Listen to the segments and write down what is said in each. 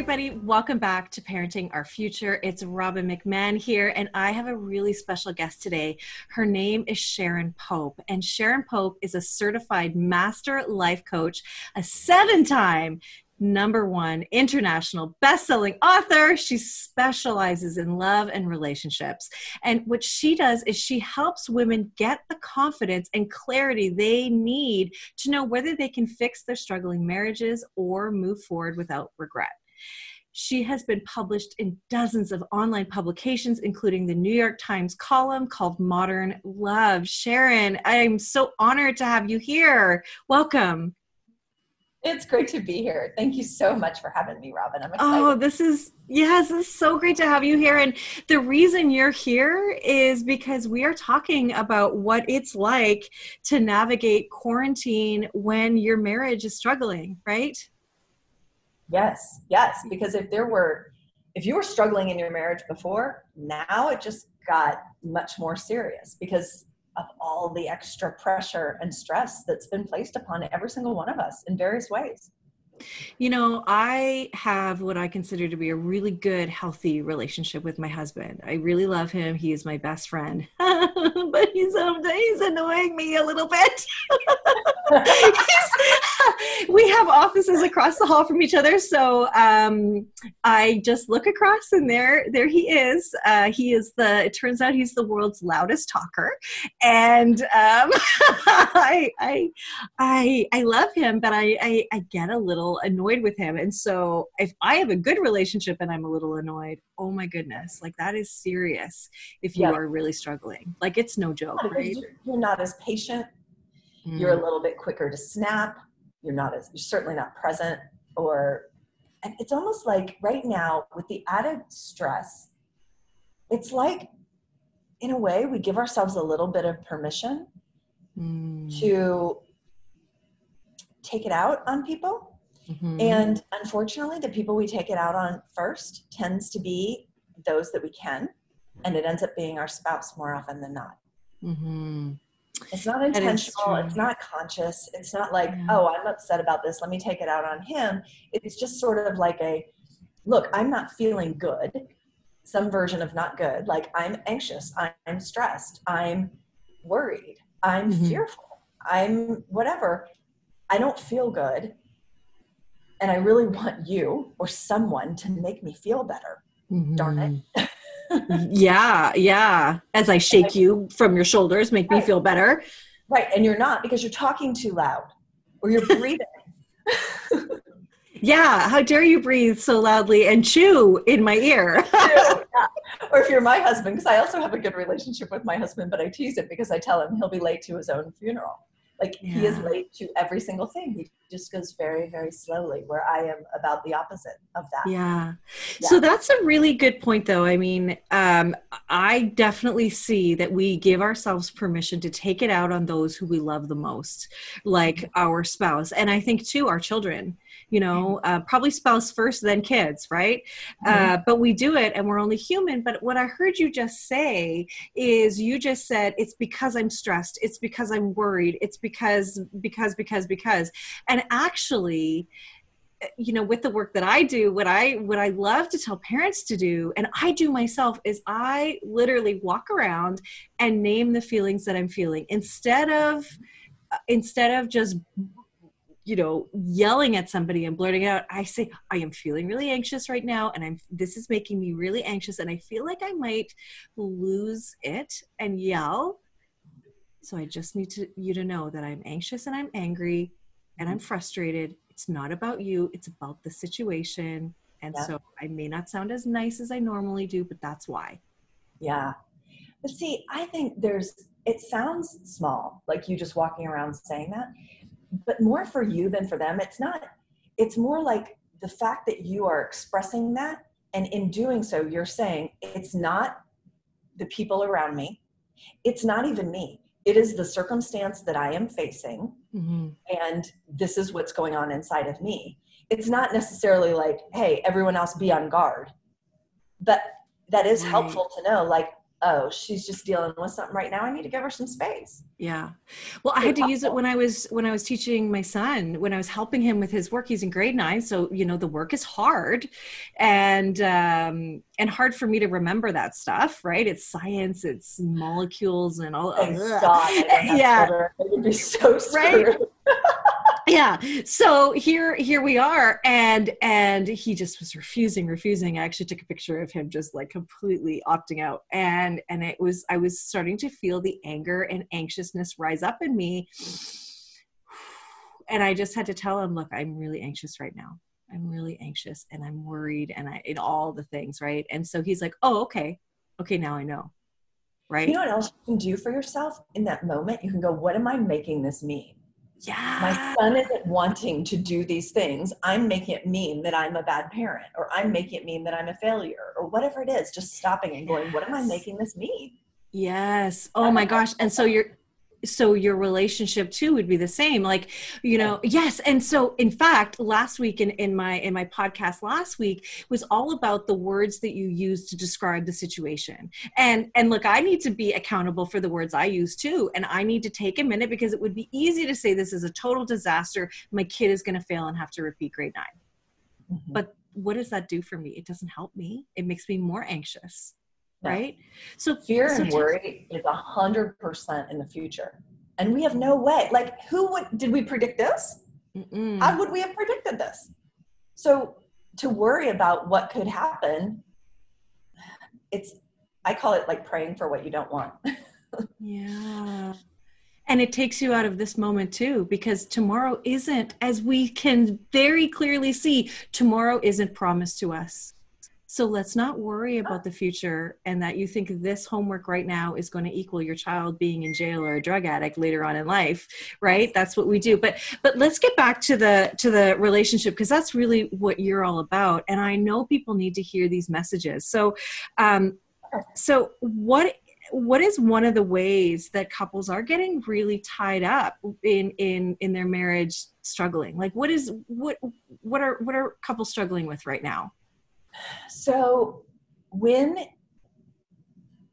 Everybody, welcome back to Parenting Our Future. It's Robin McMahon here, and I have a really special guest today. Her name is Sharon Pope, and Sharon Pope is a certified master life coach, a seven time number one international best-selling author she specializes in love and relationships and what she does is she helps women get the confidence and clarity they need to know whether they can fix their struggling marriages or move forward without regret she has been published in dozens of online publications, including the New York Times column called Modern Love. Sharon, I'm so honored to have you here. Welcome. It's great to be here. Thank you so much for having me, Robin. I'm oh, excited. Oh, this is yes, it's so great to have you here. And the reason you're here is because we are talking about what it's like to navigate quarantine when your marriage is struggling, right? Yes, yes. Mm-hmm. Because if there were if you were struggling in your marriage before, now it just got much more serious because of all the extra pressure and stress that's been placed upon every single one of us in various ways. You know, I have what I consider to be a really good, healthy relationship with my husband. I really love him. He is my best friend, but he's sometimes he's annoying me a little bit. we have offices across the hall from each other, so um, I just look across, and there, there he is. Uh, he is the. It turns out he's the world's loudest talker, and um, I, I, I, I love him, but I, I, I get a little annoyed with him, and so if I have a good relationship and I'm a little annoyed, oh my goodness, like that is serious. If you yeah. are really struggling, like it's no joke, right? You're not as patient mm. you're a mm. little bit quicker to snap you're not as you're certainly not present or and it's almost like right now with the added stress it's like in a way we give ourselves a little bit of permission mm. to take it out on people mm-hmm. and unfortunately the people we take it out on first tends to be those that we can and it ends up being our spouse more often than not mm-hmm. It's not intentional. It's not conscious. It's not like, yeah. oh, I'm upset about this. Let me take it out on him. It's just sort of like a, look, I'm not feeling good. Some version of not good. Like I'm anxious. I'm stressed. I'm worried. I'm mm-hmm. fearful. I'm whatever. I don't feel good. And I really want you or someone to make me feel better. Mm-hmm. Darn it. Mm-hmm yeah, yeah. As I shake you from your shoulders, make right. me feel better. Right. And you're not because you're talking too loud or you're breathing. yeah. How dare you breathe so loudly and chew in my ear? yeah. Or if you're my husband, because I also have a good relationship with my husband, but I tease it because I tell him he'll be late to his own funeral. Like yeah. he is late to every single thing. He just goes very, very slowly, where I am about the opposite of that. Yeah. yeah. So that's a really good point, though. I mean, um, I definitely see that we give ourselves permission to take it out on those who we love the most, like mm-hmm. our spouse. And I think, too, our children you know uh, probably spouse first then kids right? Mm-hmm. uh, but we do it and we're only human. But what i heard you just say is you just said it's because i'm stressed. It's because i'm worried. It's because because because because. And actually uh, you know with the work that i do what i what i love to tell parents to do and i do myself is i literally walk around and name the feelings that i'm feeling instead of uh, instead of just you know yelling at somebody and blurting out i say i am feeling really anxious right now and i'm this is making me really anxious and i feel like i might lose it and yell. So i just need to you to know that i'm anxious and i'm angry and i'm frustrated. It's not about you it's about the situation and yeah. so i may not sound as nice as i normally do but that's why. Yeah. But see i think there's it sounds small like you just walking around saying that but more for you than for them. It's not, it's more like the fact that you are expressing that. And in doing so, you're saying it's not the people around me. it's not even me. It is the circumstance that I am facing, Mm-hmm. and this is what's going on inside of me. It's not necessarily like, hey, everyone else be on guard. But that is Right. helpful to know, like, oh, she's just dealing with something right now. I need to give her some space. Yeah. Well, I had to use it when I was when I was teaching my son, when I was helping him with his work. He's in grade nine, so you know the work is hard, and um, and hard for me to remember that stuff. Right? It's science, it's molecules, and all. Thank ugh. God I don't have Yeah. It would be so Right. yeah. So here here we are. And and he just was refusing refusing. I actually took a picture of him just like completely opting out. And and it was i was starting to feel the anger and anxiousness rise up in me. And i just had to tell him look i'm really anxious right now. I'm really anxious and i'm worried and i in all the things right? And so he's like oh okay. Okay now i know. Right? You know what else you can do for yourself in that moment? You can go, what am I making this mean? Yeah My son isn't wanting to do these things. I'm making it mean that I'm a bad parent, or I'm making it mean that I'm a failure, or whatever it is. Just stopping and going, what am I making this mean? Yes. Oh my gosh. And so your so your relationship too would be the same. Like, you know, yes. And so in fact, last week in, in my in my podcast last week was all about the words that you use to describe the situation. And and look, I need to be accountable for the words I use too. And I need to take a minute because it would be easy to say this is a total disaster. My kid is gonna fail and have to repeat grade nine. Mm-hmm. But what does that do for me? It doesn't help me. It makes me more anxious. Right. So fear so and worry is a hundred percent in the future, and we have no way. Like, who would did we predict this? Mm-mm. How would we have predicted this? So to worry about what could happen, it's I call it like praying for what you don't want. Yeah. And it takes you out of this moment too, because tomorrow isn't, as we can very clearly see, tomorrow isn't promised to us. So let's not worry about the future and that you think this homework right now is going to equal your child being in jail or a drug addict later on in life, right? That's what we do. But but let's get back to the to the relationship because that's really what you're all about. And I know people need to hear these messages. So um so what what is one of the ways that couples are getting really tied up in in in their marriage struggling like what is what what are what are couples struggling with right now So when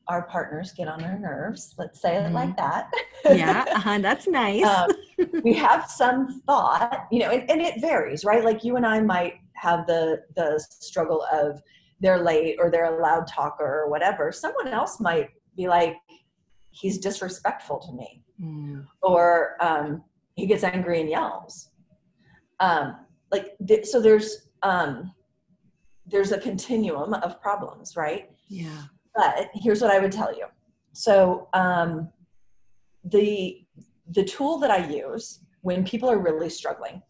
our partners get on our nerves, let's say it like that. yeah uh-huh, that's nice um, we have some thought, you know, and, and it varies, right? Like you and I might have the the struggle of they're late or they're a loud talker or whatever. Someone else might be like, he's disrespectful to me, Mm, or um, he gets angry and yells. Um, like th- so, there's um, there's a continuum of problems, right? yeah but here's what I would tell you. So um, the the tool that I use when people are really struggling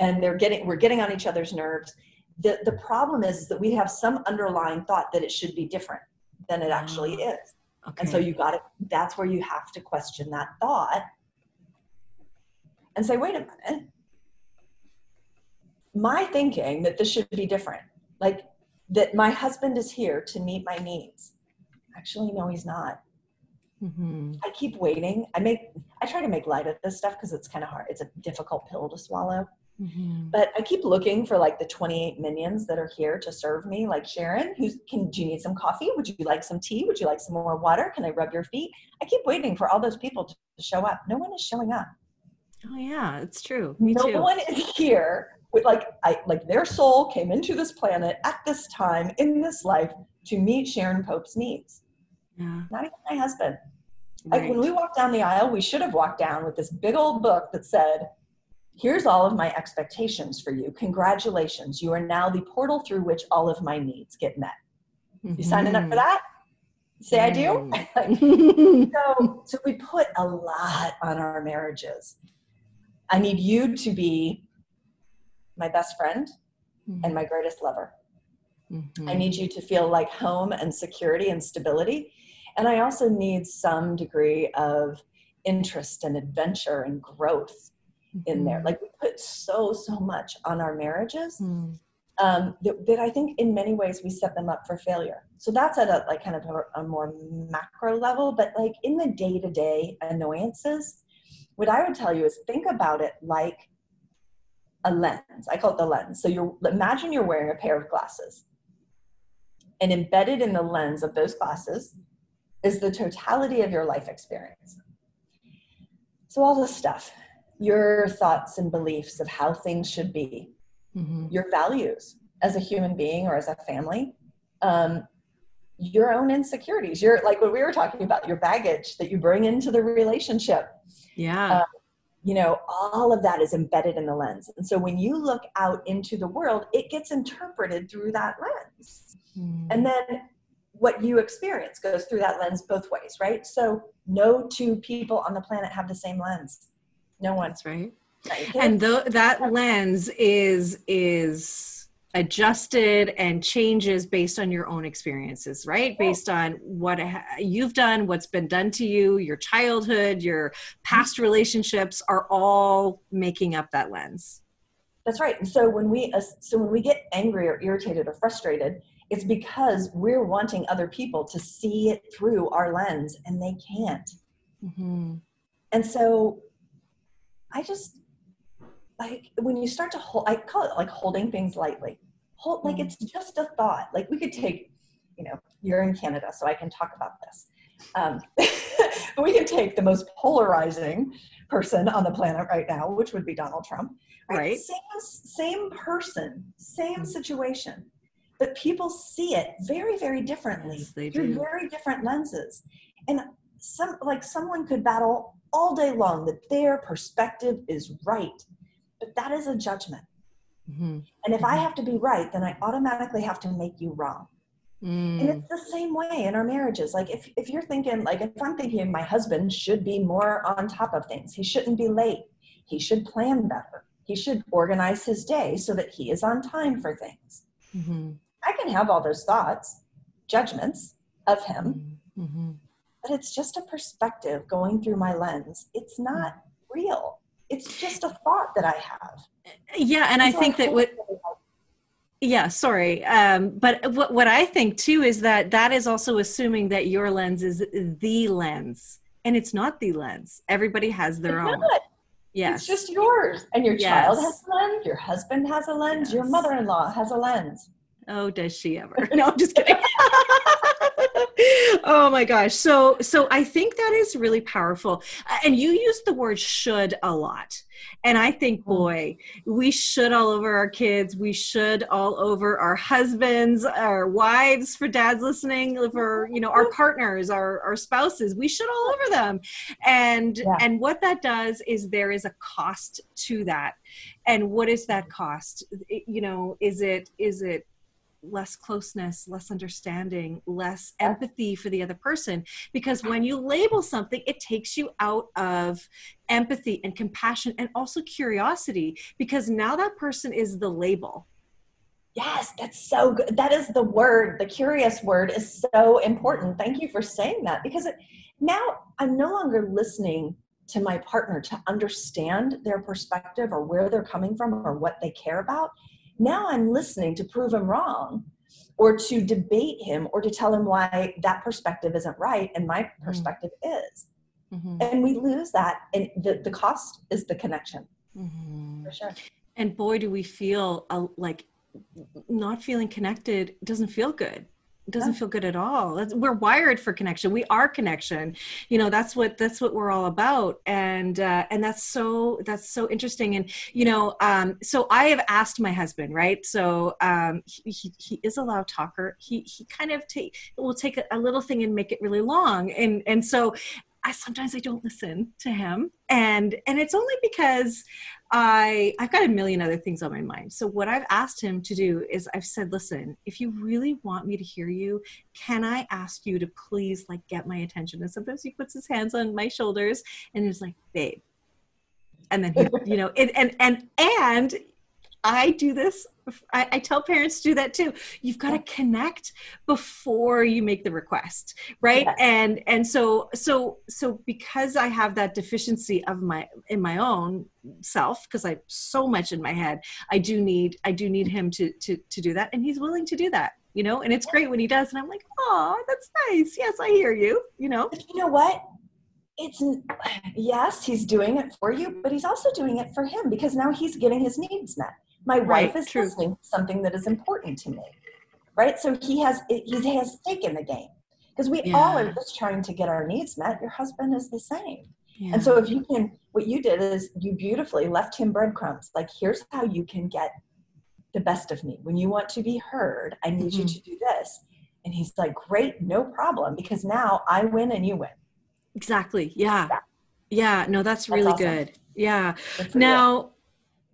and they're getting we're getting on each other's nerves. The the problem is that we have some underlying thought that it should be different than it actually Ah, is. okay And so you got to that's where you have to question that thought and say, wait a minute. My thinking that this should be different, like that my husband is here to meet my needs. Actually, no, he's not. hmm I keep waiting. I make I try to make light of this stuff because it's kind of hard. It's a difficult pill to swallow. hmm But I keep looking for like the 28 minions that are here to serve me. Like Sharon, who's can do you need some coffee? Would you like some tea? Would you like some more water? Can I rub your feet? I keep waiting for all those people to show up. No one is showing up. oh yeah it's true me too. no too one is here with like I like their soul came into this planet at this time in this life to meet Sharon Pope's needs. yeah Not even my husband. Like when we walked down the aisle, we should have walked down with this big old book that said, Here's all of my expectations for you. Congratulations. You are now the portal through which all of my needs get met. You signing up for that? You say I do? Mhm. so, so we put a lot on our marriages. I need you to be my best friend and my greatest lover. Mhm. I need you to feel like home and security and stability. And I also need some degree of interest and adventure and growth in there. Mhm. Like we put so, so much on our marriages. Mm. um, that, that, I think in many ways we set them up for failure. So that's at a like kind of a, a more macro level, but like in the day to day annoyances, what I would tell you is think about it like a lens. I call it the lens. So you imagine you're wearing a pair of glasses, and embedded in the lens of those glasses is the totality of your life experience. So all this stuff, your thoughts and beliefs of how things should be, mm-hmm. your values as a human being or as a family, um, your own insecurities, your like what we were talking about, your baggage that you bring into the relationship. Yeah. Um, you know, all of that is embedded in the lens. And so when you look out into the world, it gets interpreted through that lens. Mm. And then what you experience goes through that lens both ways, right? So no two people on the planet have the same lens. No one's That's right. And that lens is is adjusted and changes based on your own experiences right? Based on what you've done what's been done to you your childhood your past relationships are all making up that lens. That's right. And so when we uh, so when we get angry or irritated or frustrated it's because we're wanting other people to see it through our lens and they can't. Mm-hmm. and so i just like when you start to hold i call it like holding things lightly. Hold like mm. it's just a thought. Like we could take you know you're in canada so i can talk about this. Um, we can take the most polarizing person on the planet right now which would be donald trump right, right. same same person same mm. situation but people see it very very differently yes, they through very different lenses. And some like someone could battle all day long that their perspective is right but that is a judgment. Mm-hmm. And if mm-hmm. I have to be right, then I automatically have to make you wrong. Mm. And it's the same way in our marriages. Like if, if you're thinking, like if I'm thinking my husband should be more on top of things, he shouldn't be late. He should plan better. He should organize his day so that he is on time for things. Mm-hmm. I can have all those thoughts, judgments of him, mm-hmm. but it's just a perspective going through my lens. It's not real it's just a thought that I have. Yeah, and, and I so think I that what yeah sorry um, but what, what i think too is that that is also assuming that your lens is the lens and it's not the lens everybody has their it's own not. yes it's just yours and your yes. child has a lens your husband has a lens yes. your mother-in-law has a lens oh does she ever? No i'm just kidding. Oh my gosh. So so i think that is really powerful. And you use the word should a lot. And i think mm-hmm. boy we should all over our kids. We should all over our husbands our wives for dads listening for you know our partners our, our spouses. We should all over them. And yeah. and what that does is there is a cost to that. And what is that cost? You know is it is it less closeness, less understanding, less empathy for the other person. Because when you label something, it takes you out of empathy and compassion and also curiosity because now that person is the label. Yes, that's so good. That is the word. The curious word is so important. Thank you for saying that because it, now I'm no longer listening to my partner to understand their perspective or where they're coming from or what they care about. Now I'm listening to prove him wrong or to debate him or to tell him why that perspective isn't right and my mm-hmm. perspective mm-hmm. is. Mm-hmm. And we lose that. And the, the cost is the connection. Mm-hmm. For sure. And boy, do we feel uh, like not feeling connected doesn't feel good doesn't feel good at all. We're wired for connection. We are connection. You know that's what that's what we're all about. And uh, and that's so that's so interesting. And you know um, so i have asked my husband right? So um, he, he, he is a loud talker. He he kind of take will take a, a little thing and make it really long. And and so I sometimes I don't listen to him. And and it's only because I I've got a million other things on my mind. So what I've asked him to do is I've said, listen, if you really want me to hear you, can I ask you to please like get my attention? And sometimes he puts his hands on my shoulders and he's like, babe. And then he, you know, it, and and and I do this. I, I, tell parents to do that too. You've got to connect before you make the request, right? Yes. And and so so so because I have that deficiency of my in my own self, because I have so much in my head, I do need I do need him to to to do that, and he's willing to do that, you know. And it's great when he does, and I'm like, oh, that's nice. Yes, I hear you. You know. But you know what? it's yes he's doing it for you but he's also doing it for him because now he's getting his needs met my right, wife is true. listening to something that is important to me right so he has he has stake in the game because we yeah. all are just trying to get our needs met your husband is the same yeah. and so if you can what you did is you beautifully left him breadcrumbs like here's how you can get the best of me when you want to be heard i need mm-hmm. you to do this and he's like great no problem because now i win and you win Exactly. Yeah. Yeah. yeah. No, that's, that's really awesome. good. Yeah. Now,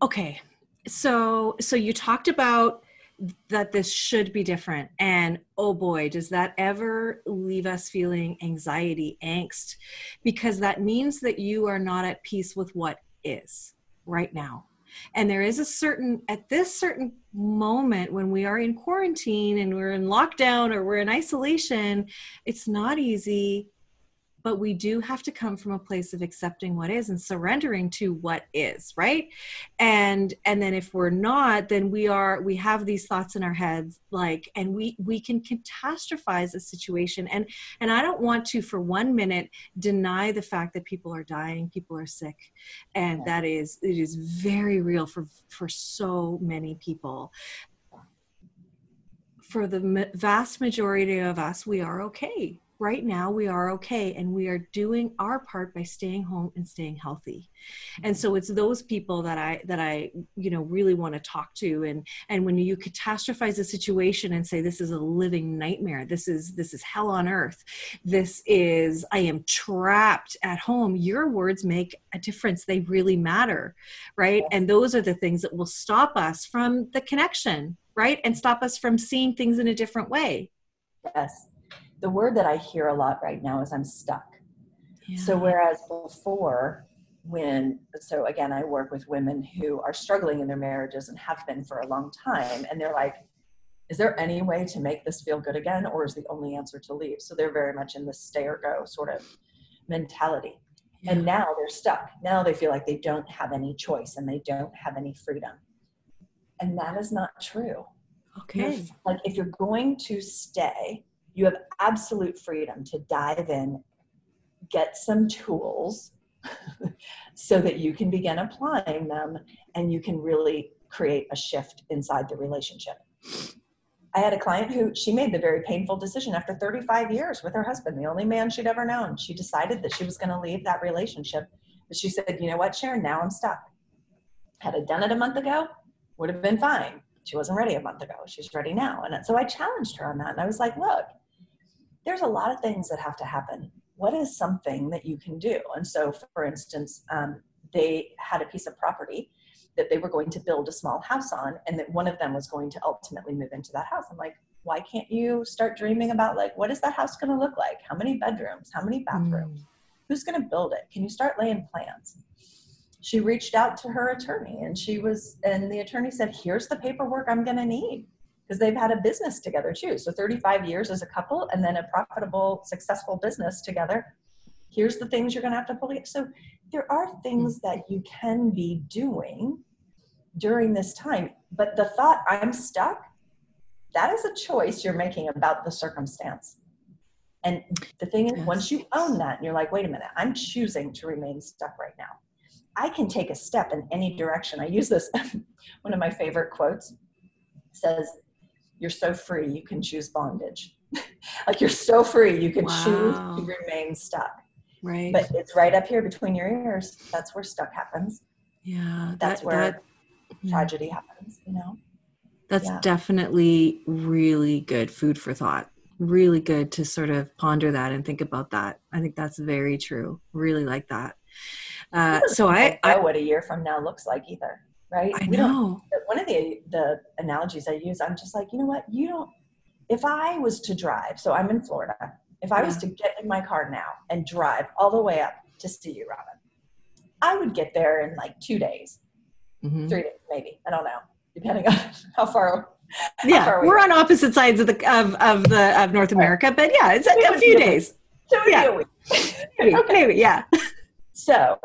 okay. So, so you talked about that this should be different. And oh boy, does that ever leave us feeling anxiety, angst, because that means that you are not at peace with what is right now. And there is a certain, at this certain moment when we are in quarantine and we're in lockdown or we're in isolation, it's not easy but we do have to come from a place of accepting what is and surrendering to what is right? And and then if we're not then we are we have these thoughts in our heads like and we we can catastrophize a situation. And and i don't want to for one minute deny the fact that people are dying people are sick and that is it is very real for for so many people. For the vast majority of us we are okay right now we are okay and we are doing our part by staying home and staying healthy. And so it's those people that i that i you know really want to talk to. And and when you catastrophize a situation and say this is a living nightmare. This is this is hell on earth. This is i am trapped at home your words make a difference. They really matter right? And those are the things that will stop us from the connection right? And stop us from seeing things in a different way. Yes the word that I hear a lot right now is I'm stuck. Yeah. So whereas before when so again I work with women who are struggling in their marriages and have been for a long time and they're like is there any way to make this feel good again or is the only answer to leave so they're very much in the stay or go sort of mentality yeah. and now they're stuck now they feel like they don't have any choice and they don't have any freedom and that is not true okay you're, like if you're going to stay you have absolute freedom to dive in, get some tools so that you can begin applying them and you can really create a shift inside the relationship. I had a client who she made the very painful decision after 35 years with her husband, the only man she'd ever known. She decided that she was going to leave that relationship. But she said, you know what, Sharon, now I'm stuck. Had I done it a month ago, would have been fine. She wasn't ready a month ago. She's ready now. And so I challenged her on that. And I was like, look, there's a lot of things that have to happen. What is something that you can do? And so, for instance, um, they had a piece of property that they were going to build a small house on, and that one of them was going to ultimately move into that house. I'm like, why can't you start dreaming about like what is that house going to look like? How many bedrooms? How many bathrooms? Mm. Who's going to build it? Can you start laying plans? She reached out to her attorney, and she was, and the attorney said, "Here's the paperwork I'm going to need." Because they've had a business together too. So 35 years as a couple and then a profitable, successful business together. Here's the things you're going to have to pull. So there are things that you can be doing during this time. But the thought, I'm stuck, that is a choice you're making about the circumstance. And the thing is, once you own that and you're like, wait a minute, I'm choosing to remain stuck right now. I can take a step in any direction. I use this, one of my favorite quotes says, you're so free you can choose bondage. Like you're so free you can wow. choose to remain stuck. Right. But it's right up here between your ears. That's where stuck happens. Yeah that's that, where that, hmm. tragedy happens you know? That's yeah. definitely really good food for thought. Really good to sort of ponder that and think about that. I think that's very true. Really like that. Uh, so I, I know what a year from now looks like either right? I know. One of the the analogies I use, I'm just like, you know what? You don't. If I was to drive, so I'm in Florida. If I yeah. was to get in my car now and drive all the way up to see you, Robin, I would get there in like two days, mm-hmm. three days, maybe. I don't know. depending on how far. Yeah, far we're on opposite sides of the of, of the of North America, but yeah, it's a, a few days. So yeah. maybe, okay. maybe, yeah. So,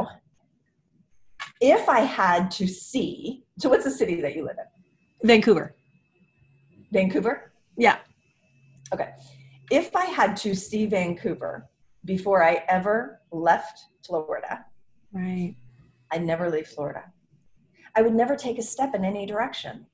if I had to see, so what's the city that you live in? Vancouver. Vancouver? Yeah. Okay. If I had to see Vancouver before I ever left Florida, right. I'd never leave Florida. I would never take a step in any direction.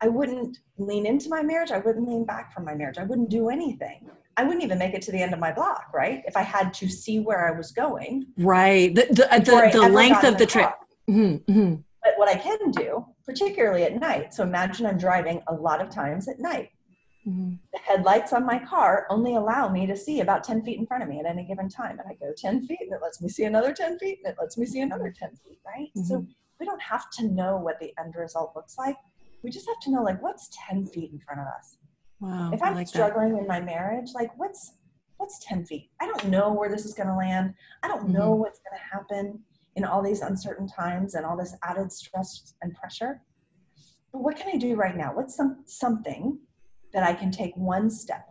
I wouldn't lean into my marriage. I wouldn't lean back from my marriage. I wouldn't do anything. I wouldn't even make it to the end of my block, right? If I had to see where I was going. Right. The, the, the, the length of the, the trip. Mm-hmm, mm-hmm. But what I can do, particularly at night, so imagine I'm driving a lot of times at night. Mm-hmm. The headlights on my car only allow me to see about 10 feet in front of me at any given time. And I go 10 feet and it lets me see another 10 feet and it lets me see another 10 feet, right? So mm-hmm. we don't have to know what the end result looks like. We just have to know like what's 10 feet in front of us. Wow. If I'm like struggling that. in my marriage, like what's what's 10 feet? I don't know where this is going to land. I don't mm-hmm. know what's going to happen in all these uncertain times and all this added stress and pressure. But what can I do right now? What's some something that I can take one step?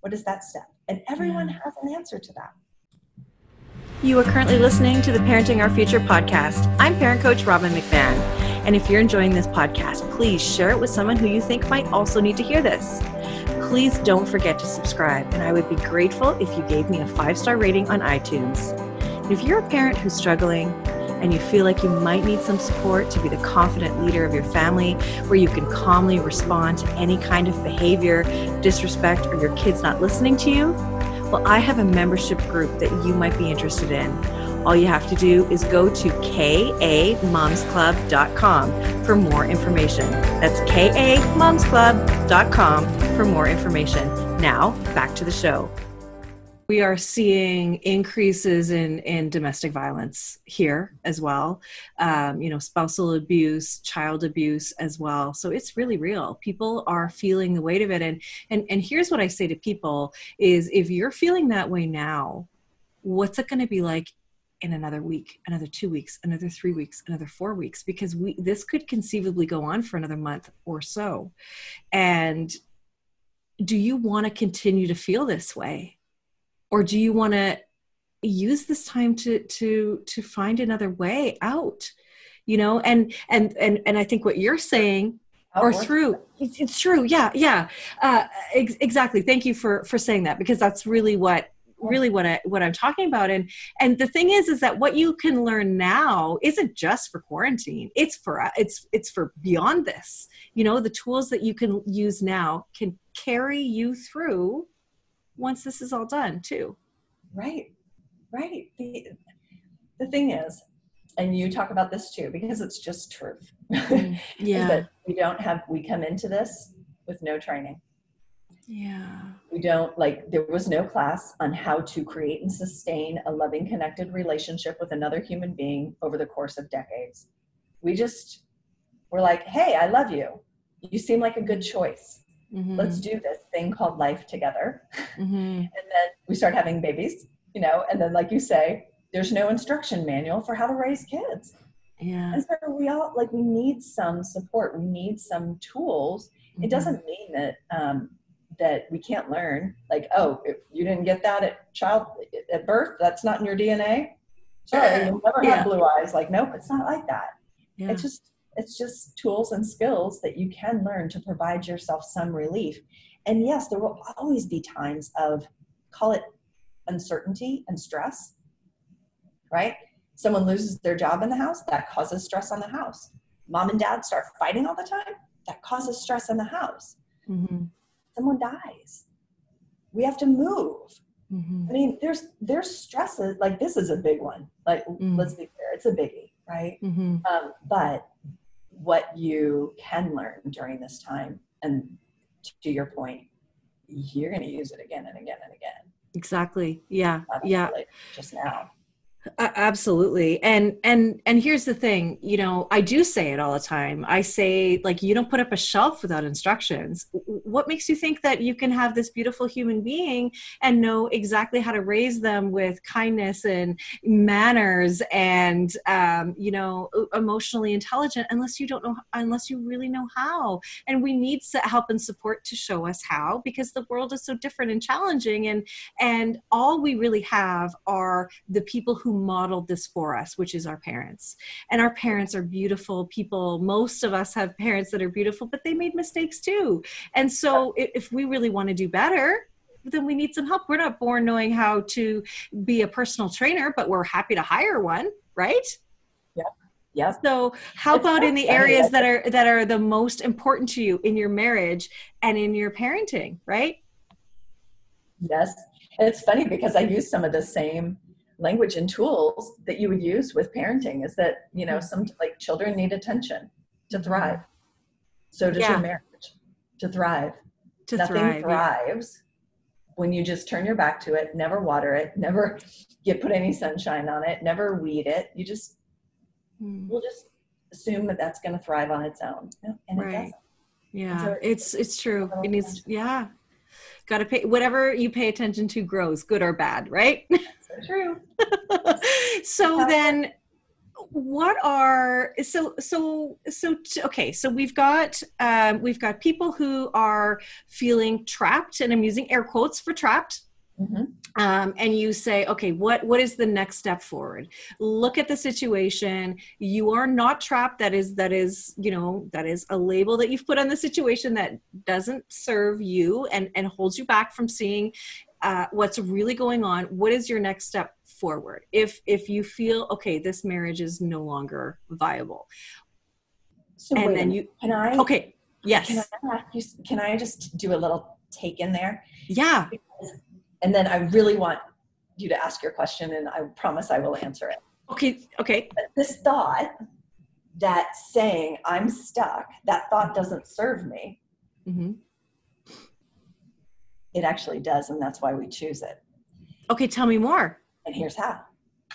What is that step? And everyone has an answer to that. You are currently listening to the Parenting Our Future podcast. I'm parent coach Robin McMahon. And if you're enjoying this podcast, please share it with someone who you think might also need to hear this. Please don't forget to subscribe, and I would be grateful if you gave me a five star rating on iTunes. If you're a parent who's struggling and you feel like you might need some support to be the confident leader of your family, where you can calmly respond to any kind of behavior, disrespect, or your kids not listening to you, well, I have a membership group that you might be interested in. All you have to do is go to kamomsclub.com for more information. That's kamomsclub.com for more information. Now, back to the show. We are seeing increases in, in domestic violence here as well. Um, you know, spousal abuse, child abuse as well. So it's really real. People are feeling the weight of it. And and and here's what I say to people is if you're feeling that way now, what's it going to be like in another week another two weeks another three weeks another four weeks because we this could conceivably go on for another month or so and do you want to continue to feel this way or do you want to use this time to to to find another way out you know and and and and i think what you're saying or through it's, true yeah yeah uh, ex- exactly thank you for for saying that because that's really what really what I what I'm talking about. And and the thing is, is that what you can learn now isn't just for quarantine. It's for it's it's for beyond this. You know, the tools that you can use now can carry you through once this is all done too. Right, right. The the thing is, and you talk about this too because it's just truth. Mm, yeah, that we don't have we come into this with no training yeah. We don't like, there was no class on how to create and sustain a loving, connected relationship with another human being over the course of decades. We just were like, hey, I love you. You seem like a good choice. Mm-hmm. Let's do this thing called life together. Mm-hmm. and then we start having babies, you know, and then, like you say, there's no instruction manual for how to raise kids. Yeah. And so we all like, we need some support, we need some tools. Mm-hmm. It doesn't mean that, um, that we can't learn like oh if you didn't get that at child at birth that's not in your dna sorry you'll never yeah. have blue eyes like nope it's not like that yeah. it's just it's just tools and skills that you can learn to provide yourself some relief. And yes there will always be times of call it uncertainty and stress right? Someone loses their job in the house that causes stress on the house. Mom and dad start fighting all the time that causes stress in the house. Mm-hmm. Someone dies. We have to move. Mm-hmm. i mean there's there's stresses like this is a big one. Like mm-hmm. let's be clear it's a biggie right? Mm-hmm. um, but what you can learn during this time. And to your point you're going to use it again and again and again. Exactly. Yeah. Yeah. just now Uh, absolutely. And and and here's the thing, you know, I do say it all the time. I say like you don't put up a shelf without instructions. What makes you think that you can have this beautiful human being and know exactly how to raise them with kindness and manners and um, you know, emotionally intelligent unless you don't know unless you really know how. And we need help and support to show us how because the world is so different and challenging and and all we really have are the people who modeled this for us, which is our parents. And our parents are beautiful people. Most of us have parents that are beautiful, but they made mistakes too. And so if we really want to do better, then we need some help. We're not born knowing how to be a personal trainer, but we're happy to hire one, right? Yeah. Yeah. So how it's about in the areas that are that are the most important to you in your marriage and in your parenting, right? Yes. And it's funny because I use some of the same language and tools that you would use with parenting is that you know some like children need attention to thrive. So does yeah. your marriage to thrive. To nothing thrive, thrives yeah. when you just turn your back to it never water it never get put any sunshine on it never weed it. You just mm. we'll just assume that that's going to thrive on its own. And right. it doesn't yeah so it's it's true. It needs yeah. Got to pay whatever you pay attention to grows good or bad right true. So then what are so so so okay so we've got um, we've got people who are feeling trapped and i'm using air quotes for trapped. Mm-hmm. Um, and you say okay what what is the next step forward? Look at the situation. You are not trapped. That is that is you know that is a label that you've put on the situation that doesn't serve you and and holds you back from seeing uh, what's really going on what is your next step forward if if you feel okay this marriage is no longer viable so and then you can i okay yes can I, can I just do a little take in there yeah and then I really want you to ask your question and I promise I will answer it. Okay, okay. But this thought that saying I'm stuck, that thought doesn't serve me. Mm-hmm. It actually does, and that's why we choose it. Okay, tell me more. And here's how.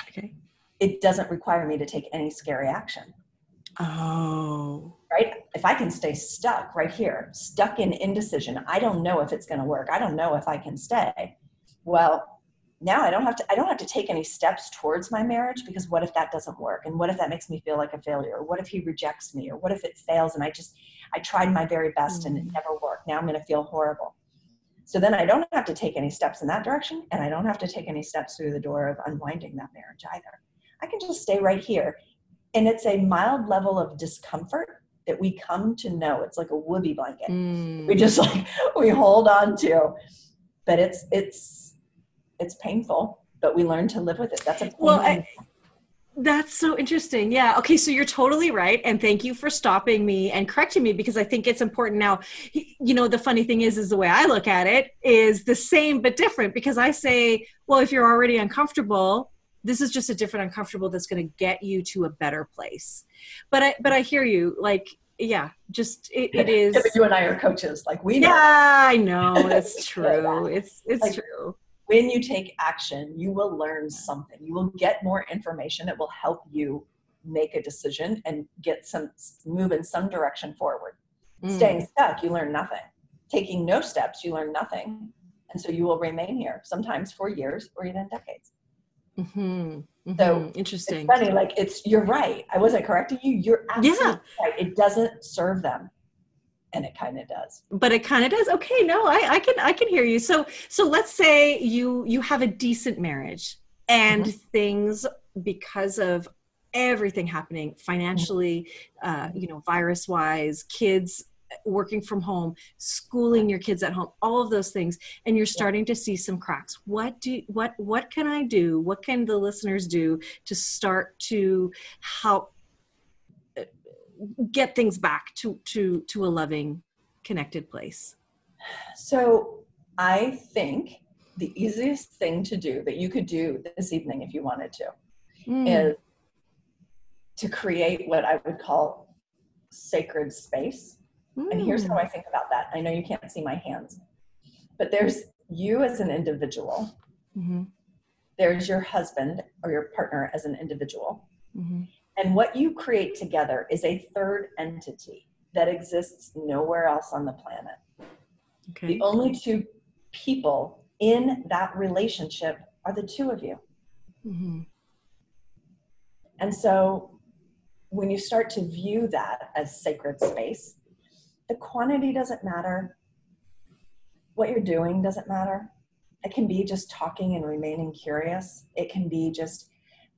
Okay. It doesn't require me to take any scary action. Oh. Right? If I can stay stuck right here, stuck in indecision, I don't know if it's going to work. I don't know if I can stay well now i don't have to i don't have to take any steps towards my marriage because what if that doesn't work and what if that makes me feel like a failure or what if he rejects me or what if it fails and i just i tried my very best mm-hmm. and it mm. never worked now i'm going to feel horrible so then i don't have to take any steps in that direction and i don't have to take any steps through the door of unwinding that marriage either i can just stay right here and it's a mild level of discomfort that we come to know it's like a whoopee blanket mm. we just like we hold on to but it's it's it's painful, but we learn to live with it. That's a well. I, that's so interesting. Yeah. Okay. So you're totally right. And thank you for stopping me and correcting me because I think it's important now. You know, the funny thing is, is the way I look at it is the same but different because I say, well, if you're already uncomfortable, this is just a different uncomfortable that's going to get you to a better place. But I, but I hear you. Like, yeah, just it, it is. Yeah, you and I are coaches. Like we know. Yeah, I know. It's true. it's it's like, true when you take action, you will learn something. You will get more information that will help you make a decision and get some move in some direction forward. Mm. Staying stuck, you learn nothing. Taking no steps, you learn nothing. And so you will remain here, sometimes for years or even decades. Mm-hmm. Mm-hmm. So interesting. funny, like it's you're right. I wasn't correcting you. You're absolutely yeah. right. It doesn't serve them and it kind of does. But it kind of does? Okay no I, I can i can hear you. So so let's say you you have a decent marriage and mm-hmm. things because of everything happening financially uh, you know virus wise kids working from home schooling your kids at home all of those things and you're starting to see some cracks. What do what what can i do? What can the listeners do to start to help get things back to to to a loving connected place so i think the easiest thing to do that you could do this evening if you wanted to mm. is to create what i would call sacred space mm. and here's how i think about that i know you can't see my hands but there's you as an individual mm-hmm. there's your husband or your partner as an individual. Mm-hmm. And what you create together is a third entity that exists nowhere else on the planet. Okay. The only two people in that relationship are the two of you. Mm-hmm. And so when you start to view that as sacred space, the quantity doesn't matter. What you're doing doesn't matter. It can be just talking and remaining curious. It can be just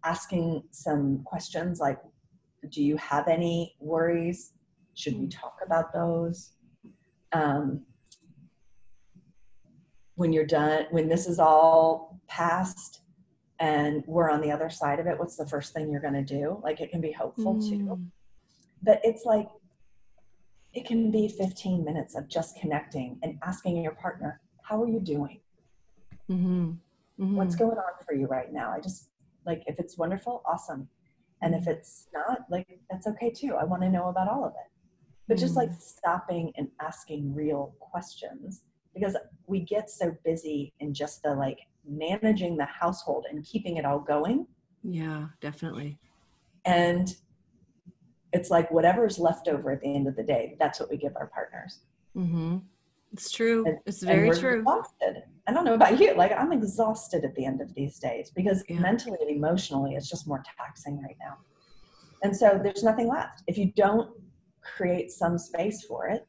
asking some questions like Do you have any worries? Should we talk about those? Um, when you're done, when this is all past and we're on the other side of it, what's the first thing you're going to do? Like it can be hopeful too. Mm. But it's like, it can be 15 minutes of just connecting and asking your partner, How are you doing? Mm-hmm. Mm-hmm. What's going on for you right now? I just like, if it's wonderful, awesome. And if it's not, like, that's okay too. I want to know about all of it. But just like stopping and asking real questions because we get so busy in just the like managing the household and keeping it all going. Yeah, definitely. And it's like whatever's left over at the end of the day, that's what we give our partners. Mm-hmm. It's true. And- it's very true. Exhausted. I don't know about you. Like I'm exhausted at the end of these days because Yeah. mentally and emotionally it's just more taxing right now. And so there's nothing left. If you don't create some space for it,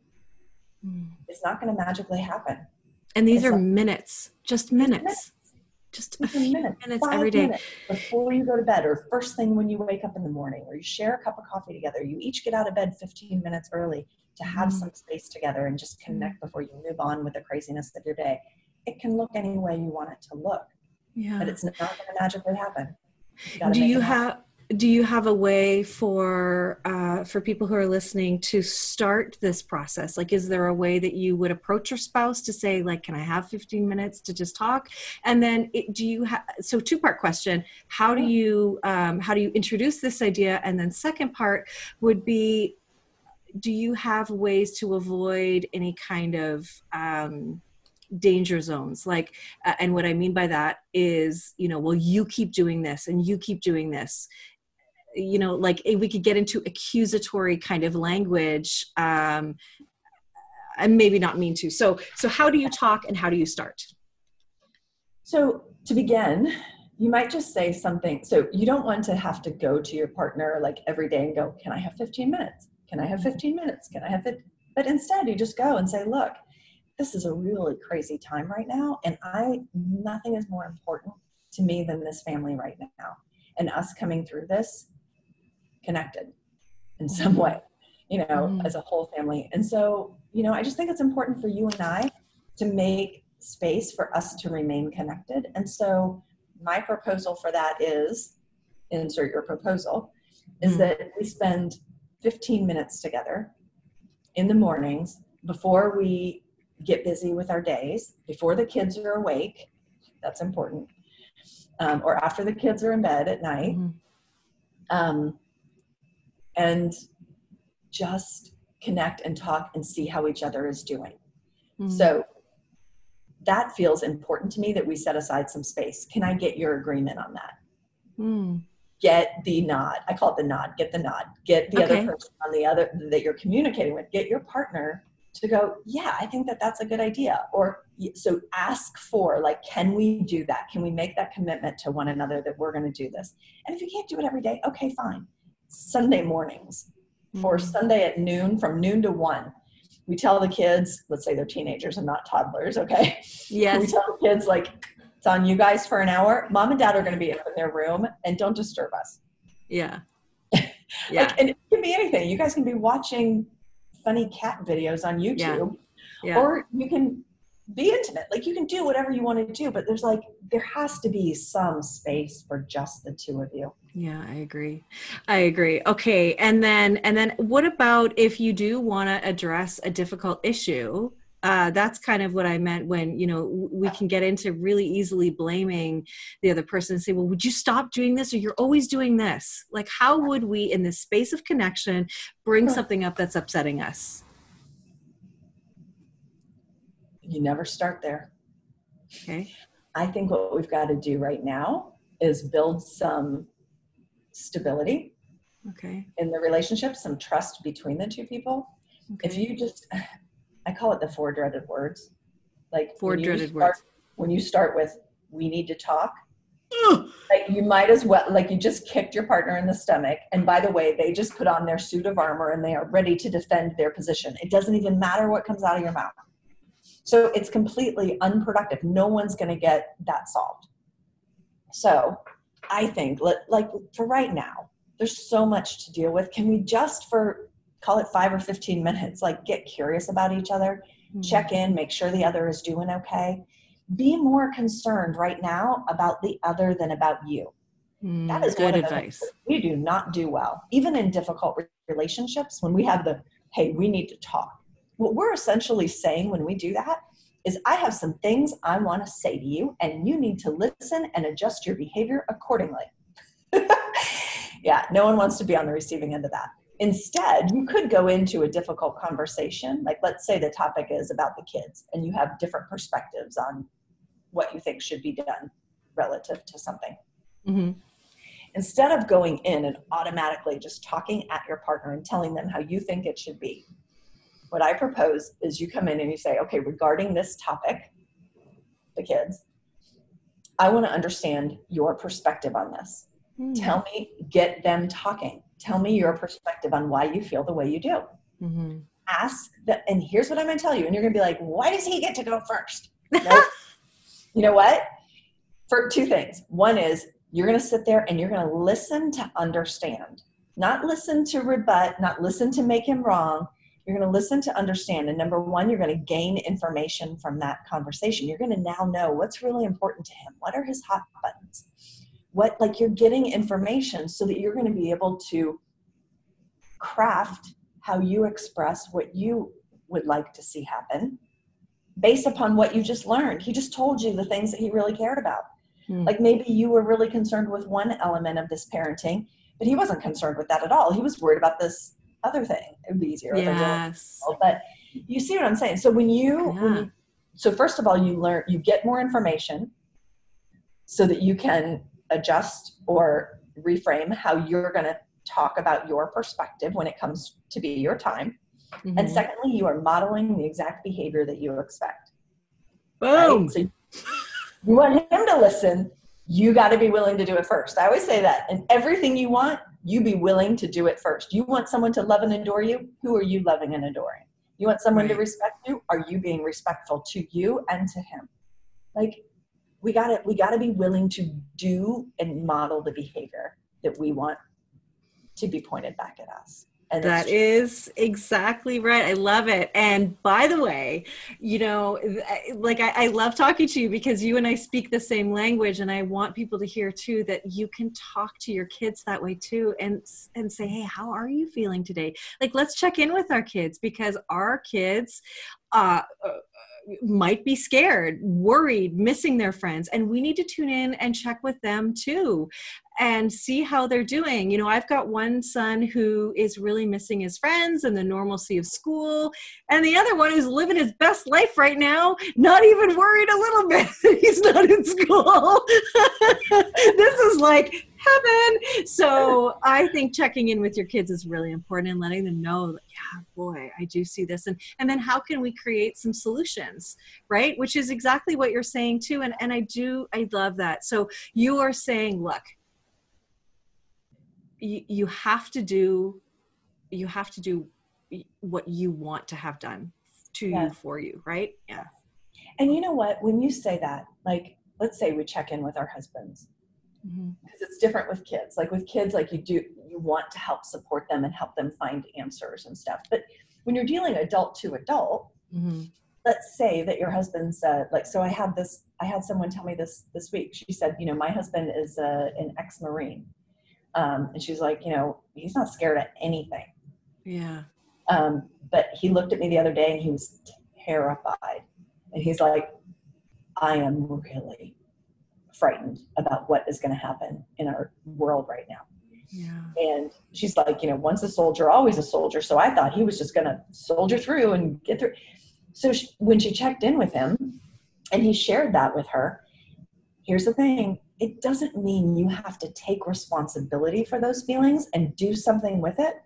Mm. it's not going to magically happen. And these It's are like- minutes, just minutes, minutes. just a few minute, minutes every day. minutes before you go to bed or first thing when you wake up in the morning or you share a cup of coffee together you each get out of bed 15 minutes early to have Mhm. some space together and just connect before you move on with the craziness of your day. It can look any way you want it to look Yeah. but it's not going to magically happen. Do you have do you have a way for uh, for people who are listening to start this process? Like is there a way that you would approach your spouse to say like can i have 15 minutes to just talk? And then it, do you have so two part question. How do you um, how do you introduce this idea? And then second part would be do you have ways to avoid any kind of um, danger zones like uh, and what i mean by that is you know well you keep doing this and you keep doing this you know like we could get into accusatory kind of language um and maybe not mean to so so how do you talk and how do you start So, to begin, you might just say something. So, you don't want to have to go to your partner like every day and go, Can I have 15 minutes? Can I have 15 minutes? Can I have it? But instead, you just go and say, Look, this is a really crazy time right now. And I, nothing is more important to me than this family right now. And us coming through this connected in some way, you know, Mhm. as a whole family. And so, you know, I just think it's important for you and I to make space for us to remain connected. And so, my proposal for that is insert your proposal is Mhm. that we spend 15 minutes together in the mornings before we get busy with our days, before the kids are awake. That's important. Um, or after the kids are in bed at night. Mhm. Um, and just connect and talk and see how each other is doing. Mhm. So that feels important to me that we set aside some space. Can I get your agreement on that? Mm. Get the nod. I call it the nod. Get the nod. Get the Okay. other person on the other that you're communicating with. Get your partner to go, yeah, I think that that's a good idea. Or so ask for, like, can we do that? Can we make that commitment to one another that we're going to do this? And if you can't do it every day, okay, fine. Sunday mornings or Mhm. Sunday at noon, from noon to one, we tell the kids, let's say they're teenagers and not toddlers, okay? Yes. We tell the kids, like, it's on you guys for an hour. Mom and dad are going to be up in their room and don't disturb us. yeah yeah Like, and it can be anything. You guys can be watching funny cat videos on YouTube, yeah or you can be intimate. Like, you can do whatever you want to do, but there's like, there has to be some space for just the two of you. Yeah, I agree. I agree. Okay, and then and then what about if you do want to address a difficult issue? Uh, that's kind of what I meant when you know we can get into really easily blaming the other person and say, "Well, would you stop doing this? Or you're always doing this." Like, how would we, in this space of connection, bring something up that's upsetting us? You never start there. Okay. I think what we've got to do right now is build some stability Okay. in the relationship, some trust between the two people. okay. If you just, I call it the four dreaded words. Like Four dreaded start- words. When you start with, we need to talk, like you might as well, like you just kicked your partner in the stomach. And by the way, they just put on their suit of armor and they are ready to defend their position. It doesn't even matter what comes out of your mouth. So it's completely unproductive. No one's going to get that solved. So I think, like for right now, there's so much to deal with. Can we just for call it five or 15 minutes, like get curious about each other, Mm. check in, make sure the other is doing okay? Be more concerned right now about the other than about you. Mm, That is good advice. we do not do well, even in difficult relationships. When we have the, hey, we need to talk. What we're essentially saying when we do that is, I have some things I want to say to you, and you need to listen and adjust your behavior accordingly. yeah, no one wants to be on the receiving end of that. Instead, you could go into a difficult conversation. Like, let's say the topic is about the kids, and you have different perspectives on what you think should be done relative to something hmm instead of going in and automatically just talking at your partner and telling them how you think it should be, what I propose is you come in and you say, okay, regarding this topic, the kids, I want to understand your perspective on this. Mm. Tell me, get them talking. Tell me your perspective on why you feel the way you do. hmm Ask that, and here's what I'm going to tell you. And you're going to be like, why does he get to go first? Nope. you know what? For two things. One is you're going to sit there and you're going to listen to understand, not listen to rebut, not listen to make him wrong. You're going to listen to understand. And number one, you're going to gain information from that conversation. You're going to now know what's really important to him. What are his hot buttons? What, like, you're getting information so that you're going to be able to craft how you express what you would like to see happen based upon what you just learned. He just told you the things that he really cared about. Mm. Like maybe you were really concerned with one element of this parenting, but he wasn't concerned with that at all. He was worried about this other thing. It would be easier. if I did it Yes. But you see what I'm saying? So when you, when you so first of all, you learn, you get more information so that you can adjust or reframe how you're going to talk about your perspective when it comes to be your time. And Mhm. secondly, you are modeling the exact behavior that you expect. right? Boom. So you want him to listen, you got to be willing to do it first. I always say that. And everything you want, you be willing to do it first. You want someone to love and adore you, who are you loving and adoring? You want someone to respect you, are you being respectful to you and to him? Like we got to we got to be willing to do and model the behavior that we want to be pointed back at us. And That is exactly right. I love it. And by the way, you know, like I, I love talking to you because you and I speak the same language, and I want people to hear too that you can talk to your kids that way too, and and say, hey, how are you feeling today? Like, let's check in with our kids because our kids. Uh, uh, might be scared, worried, missing their friends, and we need to tune in and check with them too and see how they're doing. You know, I've got one son who is really missing his friends and the normalcy of school, and the other one who's living his best life right now, not even worried a little bit he's not in school. this is like heaven. So I think checking in with your kids is really important and letting them know, that, yeah, boy, I do see this. And and then how can we create some solutions, right? Which is exactly what you're saying too. And and I do I love that. So you are saying, look, you, you have to do you have to do what you want to have done to Yeah. you for you right yeah And you know what? When you say that, like, let's say we check in with our husbands, Mhm. because it's different with kids. Like with kids, like you do, you want to help support them and help them find answers and stuff. But when you're dealing adult to adult, Mhm. let's say that your husband said, like, so I had this, I had someone tell me this this week. She said, you know, my husband is a, an ex-marine, um, and she's like, you know, he's not scared of anything. yeah Um, but he looked at me the other day and he was terrified. And he's like, I am really frightened about what is going to happen in our world right now. yeah And she's like, you know, once a soldier, always a soldier. So I thought he was just going to soldier through and get through. So she, when she checked in with him and he shared that with her, here's the thing it doesn't mean you have to take responsibility for those feelings and do something with it.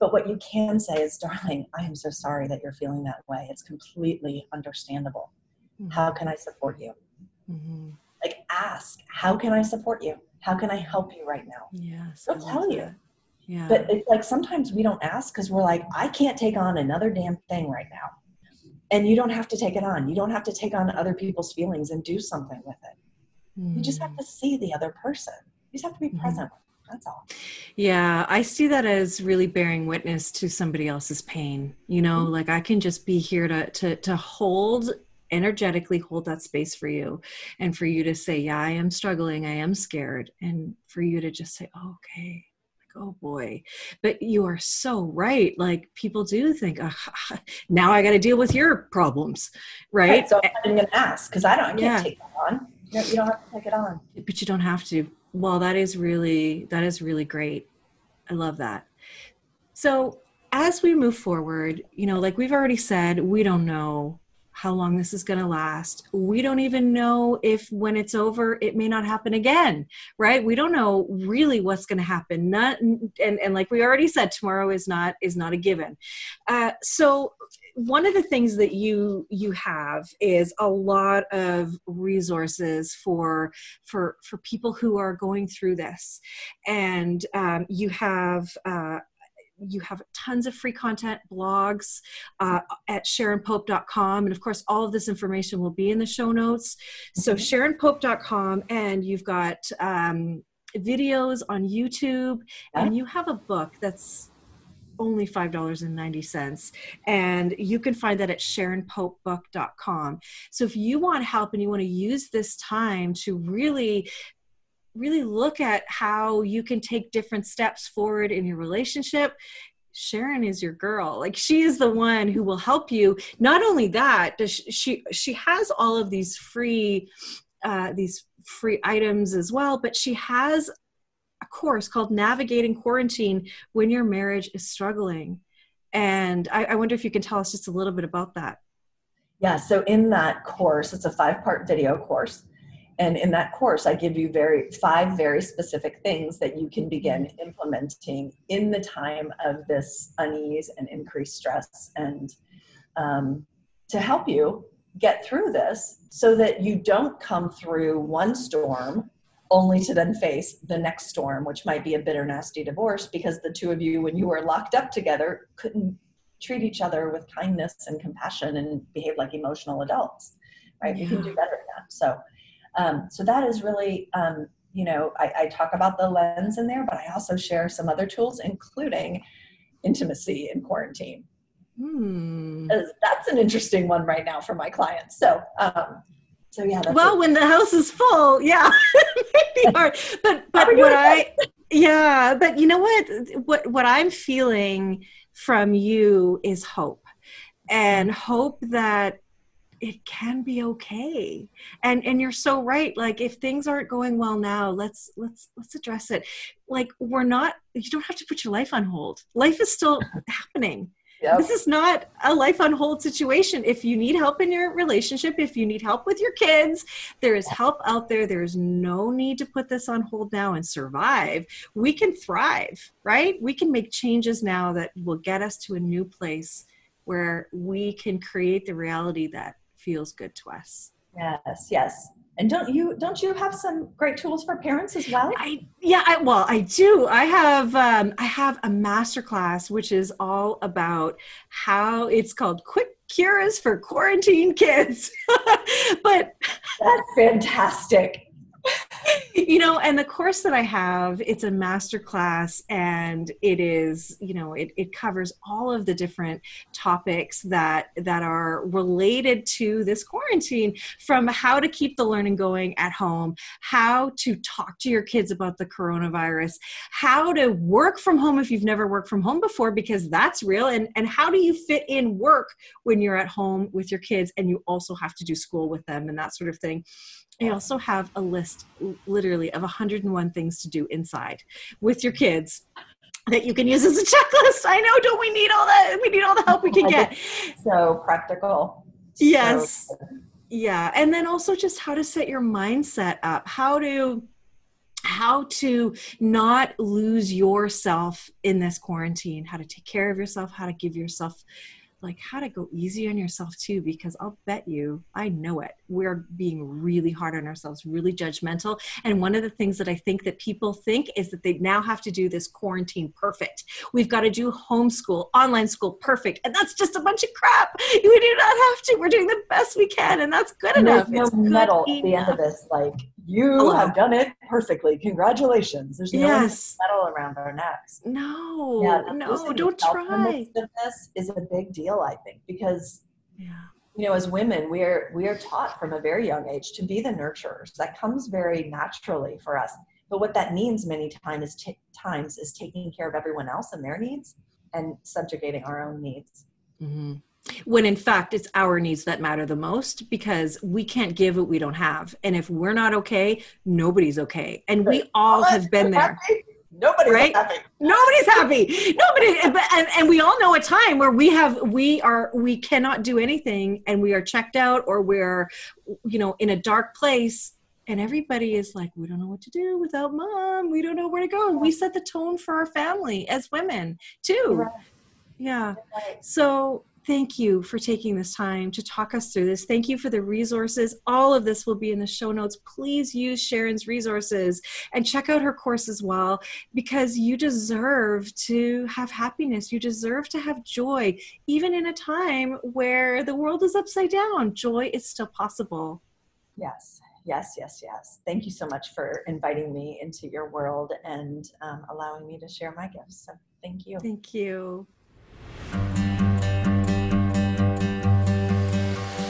But what you can say is, darling, I am so sorry that you're feeling that way. It's completely understandable. Mm-hmm. How can I support you? Mm-hmm. Ask, how can I support you? How can I help you right now? Yes. They'll tell you. Yeah. But it's like sometimes we don't ask because we're like, I can't take on another damn thing right now. And you don't have to take it on. You don't have to take on other people's feelings and do something with it. Mm. You just have mm. to see the other person. You just have to be mm-hmm. present. That's all. Yeah, I see that as really bearing witness to somebody else's pain. You know, mm-hmm. like I can just be here to to to hold energetically hold that space for you and for you to say, "Yeah, I am struggling. I am scared." And for you to just say, oh, "Okay, oh boy. But you are so right. Like people do think oh, now i got to deal with your problems right, right so i'm gonna ask because i don't I can't yeah. take that on. You, know, you don't have to take it on. But you don't have to. Well that is really that is really great. I love that. So as we move forward you know like we've already said we don't know how long this is going to last. We don't even know if when it's over, it may not happen again, right? We don't know really what's going to happen. Not and and like we already said, tomorrow is not is not a given. Uh, so one of the things that you you have is a lot of resources for for for people who are going through this and um, you have uh, you have tons of free content, blogs uh, at SharonPope.com. And of course, all of this information will be in the show notes. So, mm-hmm. SharonPope.com, and you've got um, videos on YouTube, and you have a book that's only $5.90 and you can find that at sharonpopebook.com so if you want help and you want to use this time to really really look at how you can take different steps forward in your relationship Sharon is your girl. Like she is the one who will help you. Not only that, does she she has all of these free uh, these free items as well, but she has a course called Navigating Quarantine when your marriage is struggling. And I, I wonder if you can tell us just a little bit about that. Yeah, so in that course, it's a five part video course and in that course i give you very five very specific things that you can begin implementing in the time of this unease and increased stress and um, to help you get through this so that you don't come through one storm only to then face the next storm which might be a bitter nasty divorce because the two of you when you were locked up together couldn't treat each other with kindness and compassion and behave like emotional adults right? Yeah. we can do better than that. So um, so that is really, um, you know, I, I talk about the lens in there, but I also share some other tools, including intimacy in quarantine. Hmm. That's an interesting one right now for my clients. So, um, so yeah. well, when the house is full, yeah, hard. But but what I, yeah, but you know what? What what I'm feeling from you is hope, and hope that it can be okay and and you're so right like if things aren't going well now let's let's let's address it like we're not you don't have to put your life on hold life is still happening Yep. This is not a life on hold situation. If you need help in your relationship, if you need help with your kids, there is help out there. There is no need to put this on hold now and survive. We can thrive, right? We can make changes now that will get us to a new place where we can create the reality that feels good to us. Yes, yes. And don't you don't you have some great tools for parents as well? I yeah, I, well, I do. I have um, I have a master class which is all about how it's called Quick Cures for Quarantine Kids. but that's fantastic you know and the course that i have it's a master class and it is you know it, it covers all of the different topics that that are related to this quarantine from how to keep the learning going at home how to talk to your kids about the coronavirus how to work from home if you've never worked from home before because that's real and and how do you fit in work when you're at home with your kids and you also have to do school with them and that sort of thing. I also have a list literally of 101 things to do inside with your kids that you can use as a checklist. I know, don't we need all that? We need all the help we can get. So practical. Yes. So yeah and then also just how to set your mindset up how to how to not lose yourself in this quarantine how to take care of yourself how to give yourself like how to go easy on yourself too because i'll bet you i know it. We're being really hard on ourselves really judgmental. And one of the things that i think that people think is that they now have to do this quarantine perfect. We've got to do homeschool online school perfect and that's just a bunch of crap. We do not have to. We're doing the best we can and that's good And enough. no It's good medal at the end of this, like you Oh. have done it perfectly. Congratulations. There's no yes medal around our necks. no Yeah, no don't try this is a big deal, I think, because yeah you know, as women, we are we are taught from a very young age to be the nurturers. That comes very naturally for us. But what that means many times is t- times is taking care of everyone else and their needs and subjugating our own needs. Mhm. When in fact, it's our needs that matter the most because we can't give what we don't have. And if we're not okay, nobody's okay. And we all have been there. Nobody's Right? happy. Nobody's happy. Nobody. And, and, we all know a time where we have, we are, we cannot do anything and we are checked out or we're, you know, in a dark place. And everybody is like, we don't know what to do without mom. We don't know where to go. And we set the tone for our family as women too. Right. Yeah. Right. So thank you for taking this time to talk us through this. Thank you for the resources. All of this will be in the show notes. Please use Sharon's resources and check out her course as well because you deserve to have happiness. You deserve to have joy, even in a time where the world is upside down. Joy is still possible. Yes, yes, yes, yes. Thank you so much for inviting me into your world and um, allowing me to share my gifts. So thank you. Thank you.